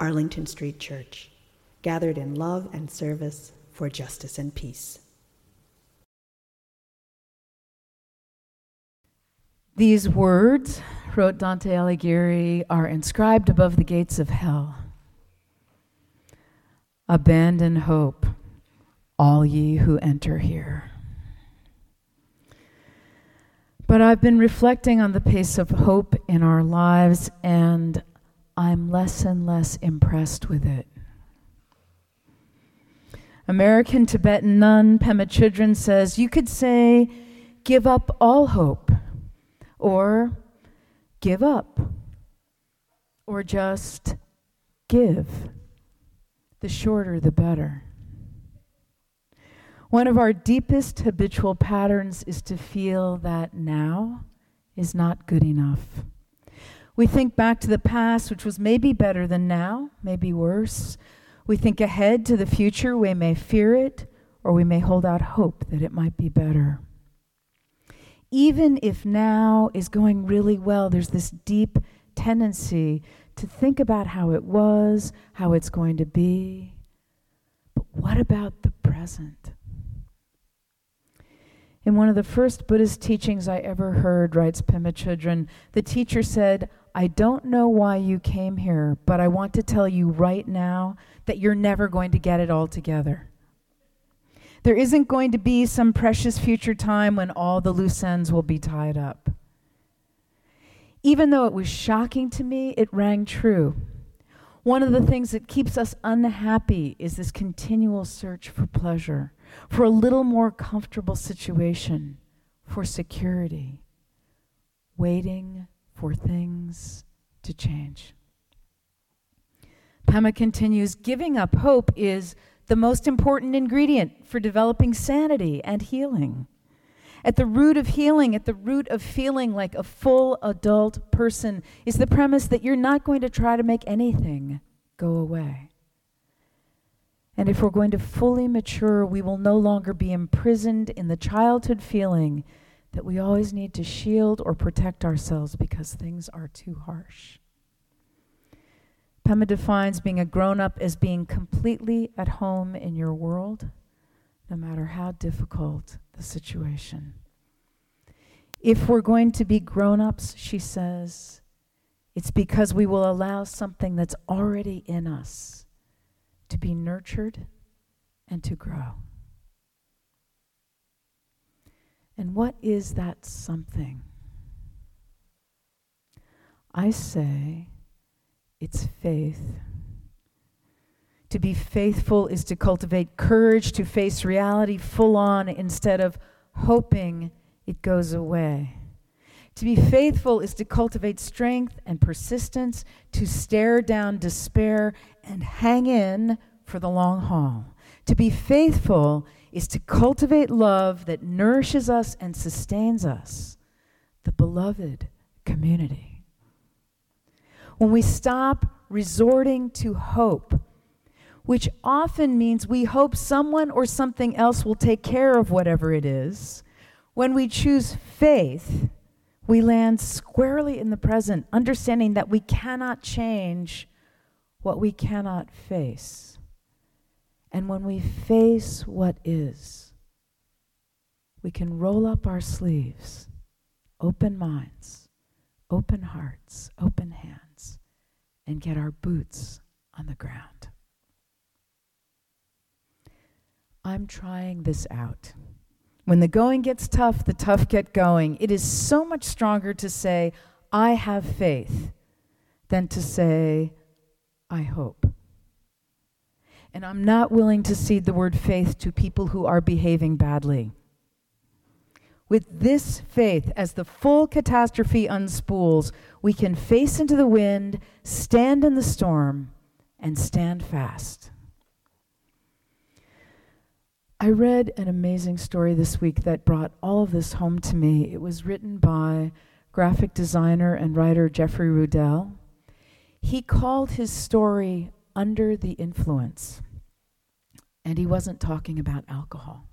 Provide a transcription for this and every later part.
Arlington Street Church, gathered in love and service for justice and peace. These words, wrote Dante Alighieri, are inscribed above the gates of hell. Abandon hope, all ye who enter here. But I've been reflecting on the pace of hope in our lives, and I'm less and less impressed with it. American Tibetan nun Pema Chodron says you could say, give up all hope, or give up, or just give. The shorter, the better. One of our deepest habitual patterns is to feel that now is not good enough. We think back to the past, which was maybe better than now, maybe worse. We think ahead to the future. We may fear it, or we may hold out hope that it might be better. Even if now is going really well, there's this deep tendency to think about how it was, how it's going to be. But what about the present? In one of the first Buddhist teachings I ever heard, writes Pema Chodron, the teacher said, I don't know why you came here, but I want to tell you right now that you're never going to get it all together. There isn't going to be some precious future time when all the loose ends will be tied up. Even though it was shocking to me, it rang true. One of the things that keeps us unhappy is this continual search for pleasure, for a little more comfortable situation, for security, waiting for things to change. Pema continues giving up hope is the most important ingredient for developing sanity and healing. At the root of healing, at the root of feeling like a full adult person, is the premise that you're not going to try to make anything go away. And if we're going to fully mature, we will no longer be imprisoned in the childhood feeling that we always need to shield or protect ourselves because things are too harsh. Pema defines being a grown up as being completely at home in your world, no matter how difficult the situation. If we're going to be grown ups, she says, it's because we will allow something that's already in us to be nurtured and to grow. And what is that something? I say it's faith. To be faithful is to cultivate courage to face reality full on instead of hoping it goes away. To be faithful is to cultivate strength and persistence, to stare down despair and hang in for the long haul. To be faithful is to cultivate love that nourishes us and sustains us, the beloved community. When we stop resorting to hope, which often means we hope someone or something else will take care of whatever it is, when we choose faith, we land squarely in the present, understanding that we cannot change what we cannot face. And when we face what is, we can roll up our sleeves, open minds, open hearts, open hands, and get our boots on the ground. I'm trying this out. When the going gets tough, the tough get going. It is so much stronger to say, I have faith, than to say, I hope. And I'm not willing to cede the word faith to people who are behaving badly. With this faith, as the full catastrophe unspools, we can face into the wind, stand in the storm, and stand fast. I read an amazing story this week that brought all of this home to me. It was written by graphic designer and writer Jeffrey Rudell. He called his story Under the Influence, and he wasn't talking about alcohol.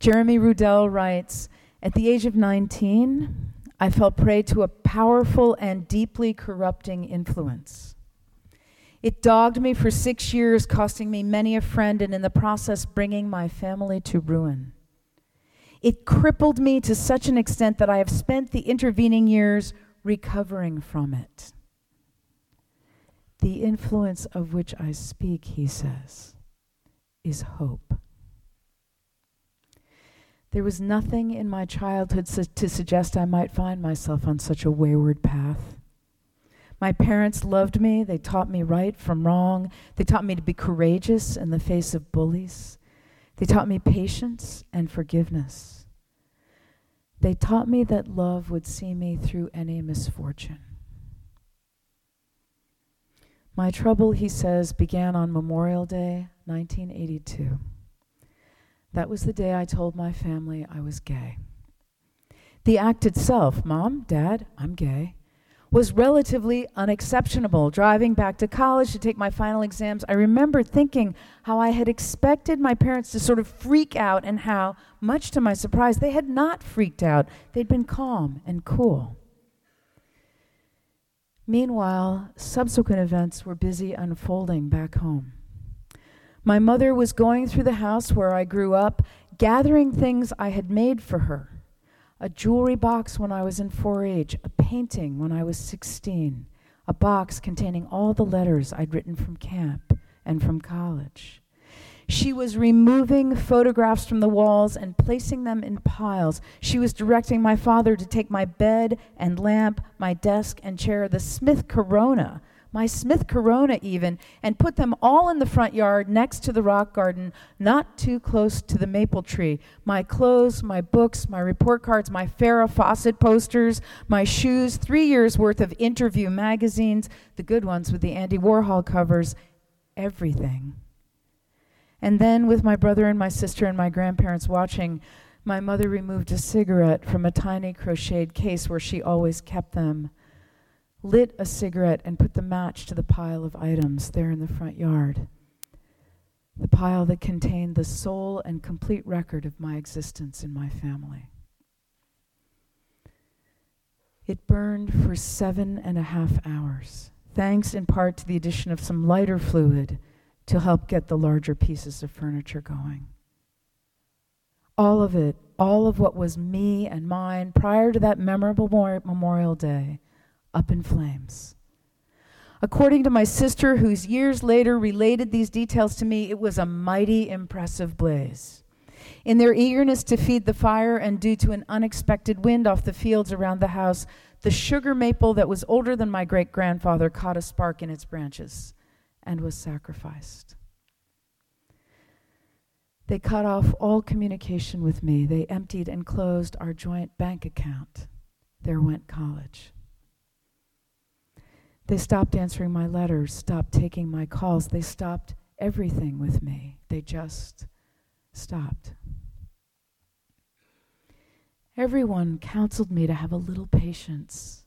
Jeremy Rudell writes At the age of 19, I fell prey to a powerful and deeply corrupting influence. It dogged me for six years, costing me many a friend, and in the process, bringing my family to ruin. It crippled me to such an extent that I have spent the intervening years recovering from it. The influence of which I speak, he says, is hope. There was nothing in my childhood su- to suggest I might find myself on such a wayward path. My parents loved me. They taught me right from wrong. They taught me to be courageous in the face of bullies. They taught me patience and forgiveness. They taught me that love would see me through any misfortune. My trouble, he says, began on Memorial Day, 1982. That was the day I told my family I was gay. The act itself, Mom, Dad, I'm gay, was relatively unexceptionable. Driving back to college to take my final exams, I remember thinking how I had expected my parents to sort of freak out, and how, much to my surprise, they had not freaked out. They'd been calm and cool. Meanwhile, subsequent events were busy unfolding back home. My mother was going through the house where I grew up, gathering things I had made for her a jewelry box when I was in 4 H, a painting when I was 16, a box containing all the letters I'd written from camp and from college. She was removing photographs from the walls and placing them in piles. She was directing my father to take my bed and lamp, my desk and chair, the Smith Corona, my Smith Corona even, and put them all in the front yard next to the rock garden, not too close to the maple tree. My clothes, my books, my report cards, my Farrah Fawcett posters, my shoes, three years worth of interview magazines, the good ones with the Andy Warhol covers, everything. And then, with my brother and my sister and my grandparents watching, my mother removed a cigarette from a tiny crocheted case where she always kept them lit a cigarette, and put the match to the pile of items there in the front yard. The pile that contained the sole and complete record of my existence in my family. It burned for seven and a half hours, thanks in part to the addition of some lighter fluid to help get the larger pieces of furniture going. All of it, all of what was me and mine prior to that memorable Memorial Day, up in flames. According to my sister, whose years later related these details to me, it was a mighty impressive blaze. In their eagerness to feed the fire and due to an unexpected wind off the fields around the house, the sugar maple that was older than my great grandfather caught a spark in its branches and was sacrificed. They cut off all communication with me. They emptied and closed our joint bank account. There went college. They stopped answering my letters, stopped taking my calls. They stopped everything with me. They just stopped. Everyone counseled me to have a little patience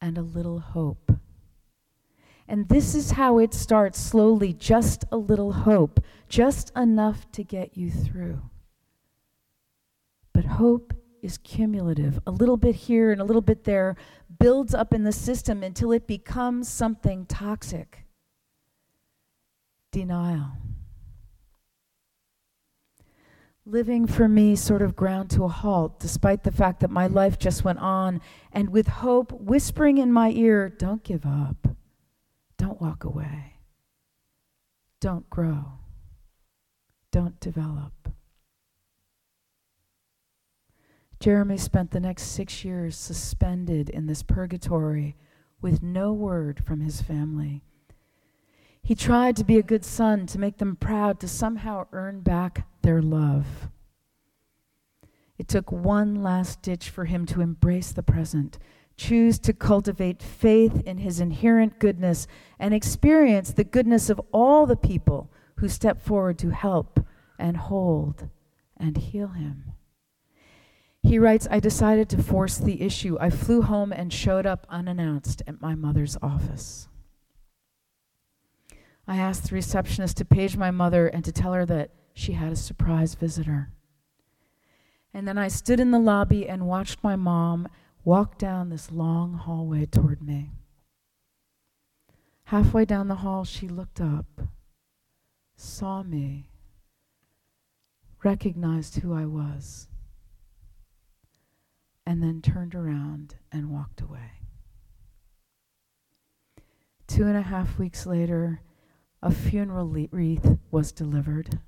and a little hope. And this is how it starts slowly just a little hope, just enough to get you through. But hope is cumulative. A little bit here and a little bit there builds up in the system until it becomes something toxic. Denial. Living for me sort of ground to a halt, despite the fact that my life just went on, and with hope whispering in my ear, Don't give up. Don't walk away. Don't grow. Don't develop. Jeremy spent the next six years suspended in this purgatory with no word from his family. He tried to be a good son, to make them proud, to somehow earn back their love. It took one last ditch for him to embrace the present, choose to cultivate faith in his inherent goodness and experience the goodness of all the people who step forward to help and hold and heal him. He writes, I decided to force the issue. I flew home and showed up unannounced at my mother's office. I asked the receptionist to page my mother and to tell her that she had a surprise visitor. And then I stood in the lobby and watched my mom walk down this long hallway toward me. Halfway down the hall, she looked up, saw me, recognized who I was, and then turned around and walked away. Two and a half weeks later, a funeral wreath was delivered.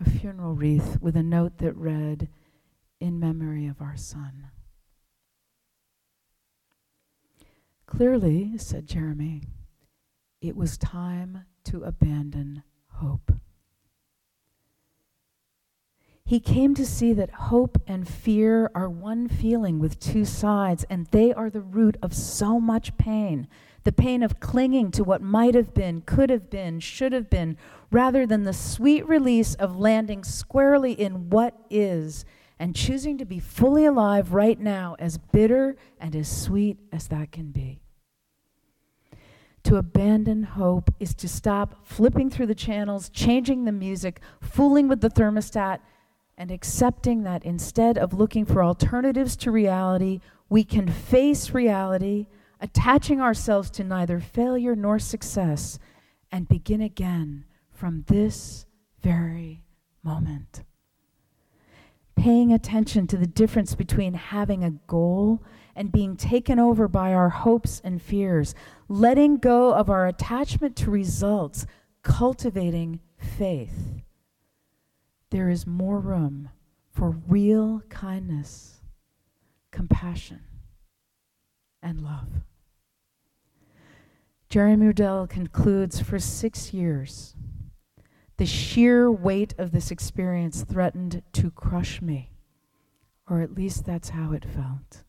A funeral wreath with a note that read, In memory of our son. Clearly, said Jeremy, it was time to abandon hope. He came to see that hope and fear are one feeling with two sides, and they are the root of so much pain. The pain of clinging to what might have been, could have been, should have been, rather than the sweet release of landing squarely in what is and choosing to be fully alive right now, as bitter and as sweet as that can be. To abandon hope is to stop flipping through the channels, changing the music, fooling with the thermostat, and accepting that instead of looking for alternatives to reality, we can face reality, attaching ourselves to neither failure nor success, and begin again from this very moment. Paying attention to the difference between having a goal and being taken over by our hopes and fears, letting go of our attachment to results, cultivating faith there is more room for real kindness, compassion, and love. Jeremy Rudell concludes for six years, the sheer weight of this experience threatened to crush me, or at least that's how it felt.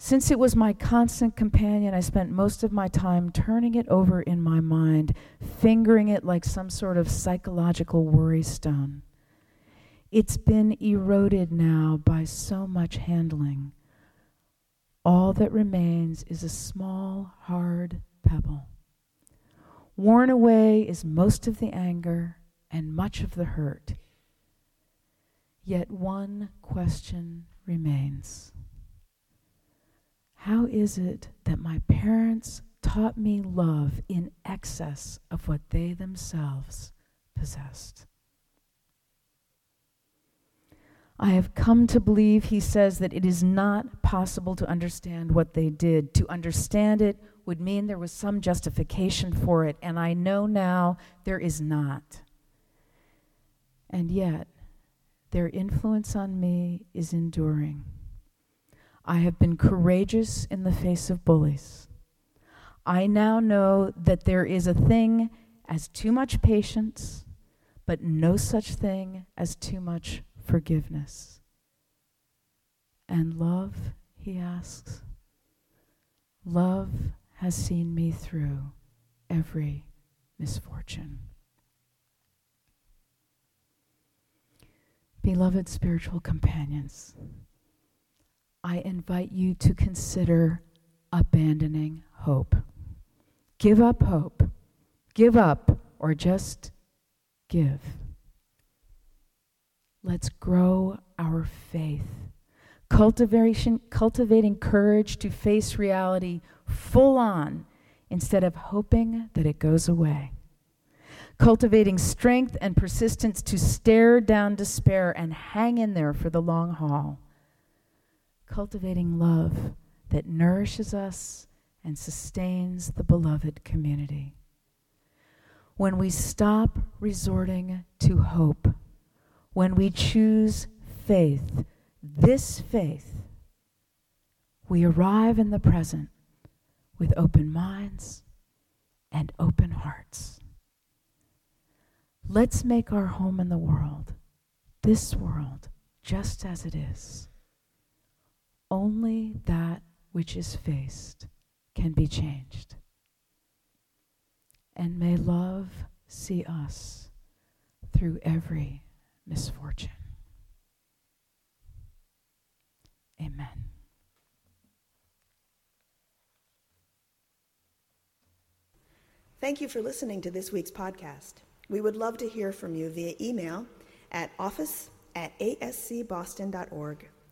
Since it was my constant companion, I spent most of my time turning it over in my mind, fingering it like some sort of psychological worry stone. It's been eroded now by so much handling. All that remains is a small, hard pebble. Worn away is most of the anger and much of the hurt. Yet one question remains. How is it that my parents taught me love in excess of what they themselves possessed? I have come to believe, he says, that it is not possible to understand what they did. To understand it would mean there was some justification for it, and I know now there is not. And yet, their influence on me is enduring. I have been courageous in the face of bullies. I now know that there is a thing as too much patience, but no such thing as too much forgiveness. And love, he asks, love has seen me through every misfortune. Beloved spiritual companions, I invite you to consider abandoning hope. Give up hope. Give up or just give. Let's grow our faith. Cultivation, cultivating courage to face reality full on instead of hoping that it goes away. Cultivating strength and persistence to stare down despair and hang in there for the long haul cultivating love that nourishes us and sustains the beloved community. When we stop resorting to hope, when we choose faith, this faith, we arrive in the present with open minds and open hearts. Let's make our home in the world, this world, just as it is only that which is faced can be changed. And may love see us through every misfortune. Amen. Thank you for listening to this week's podcast. We would love to hear from you via email at office at ascboston.org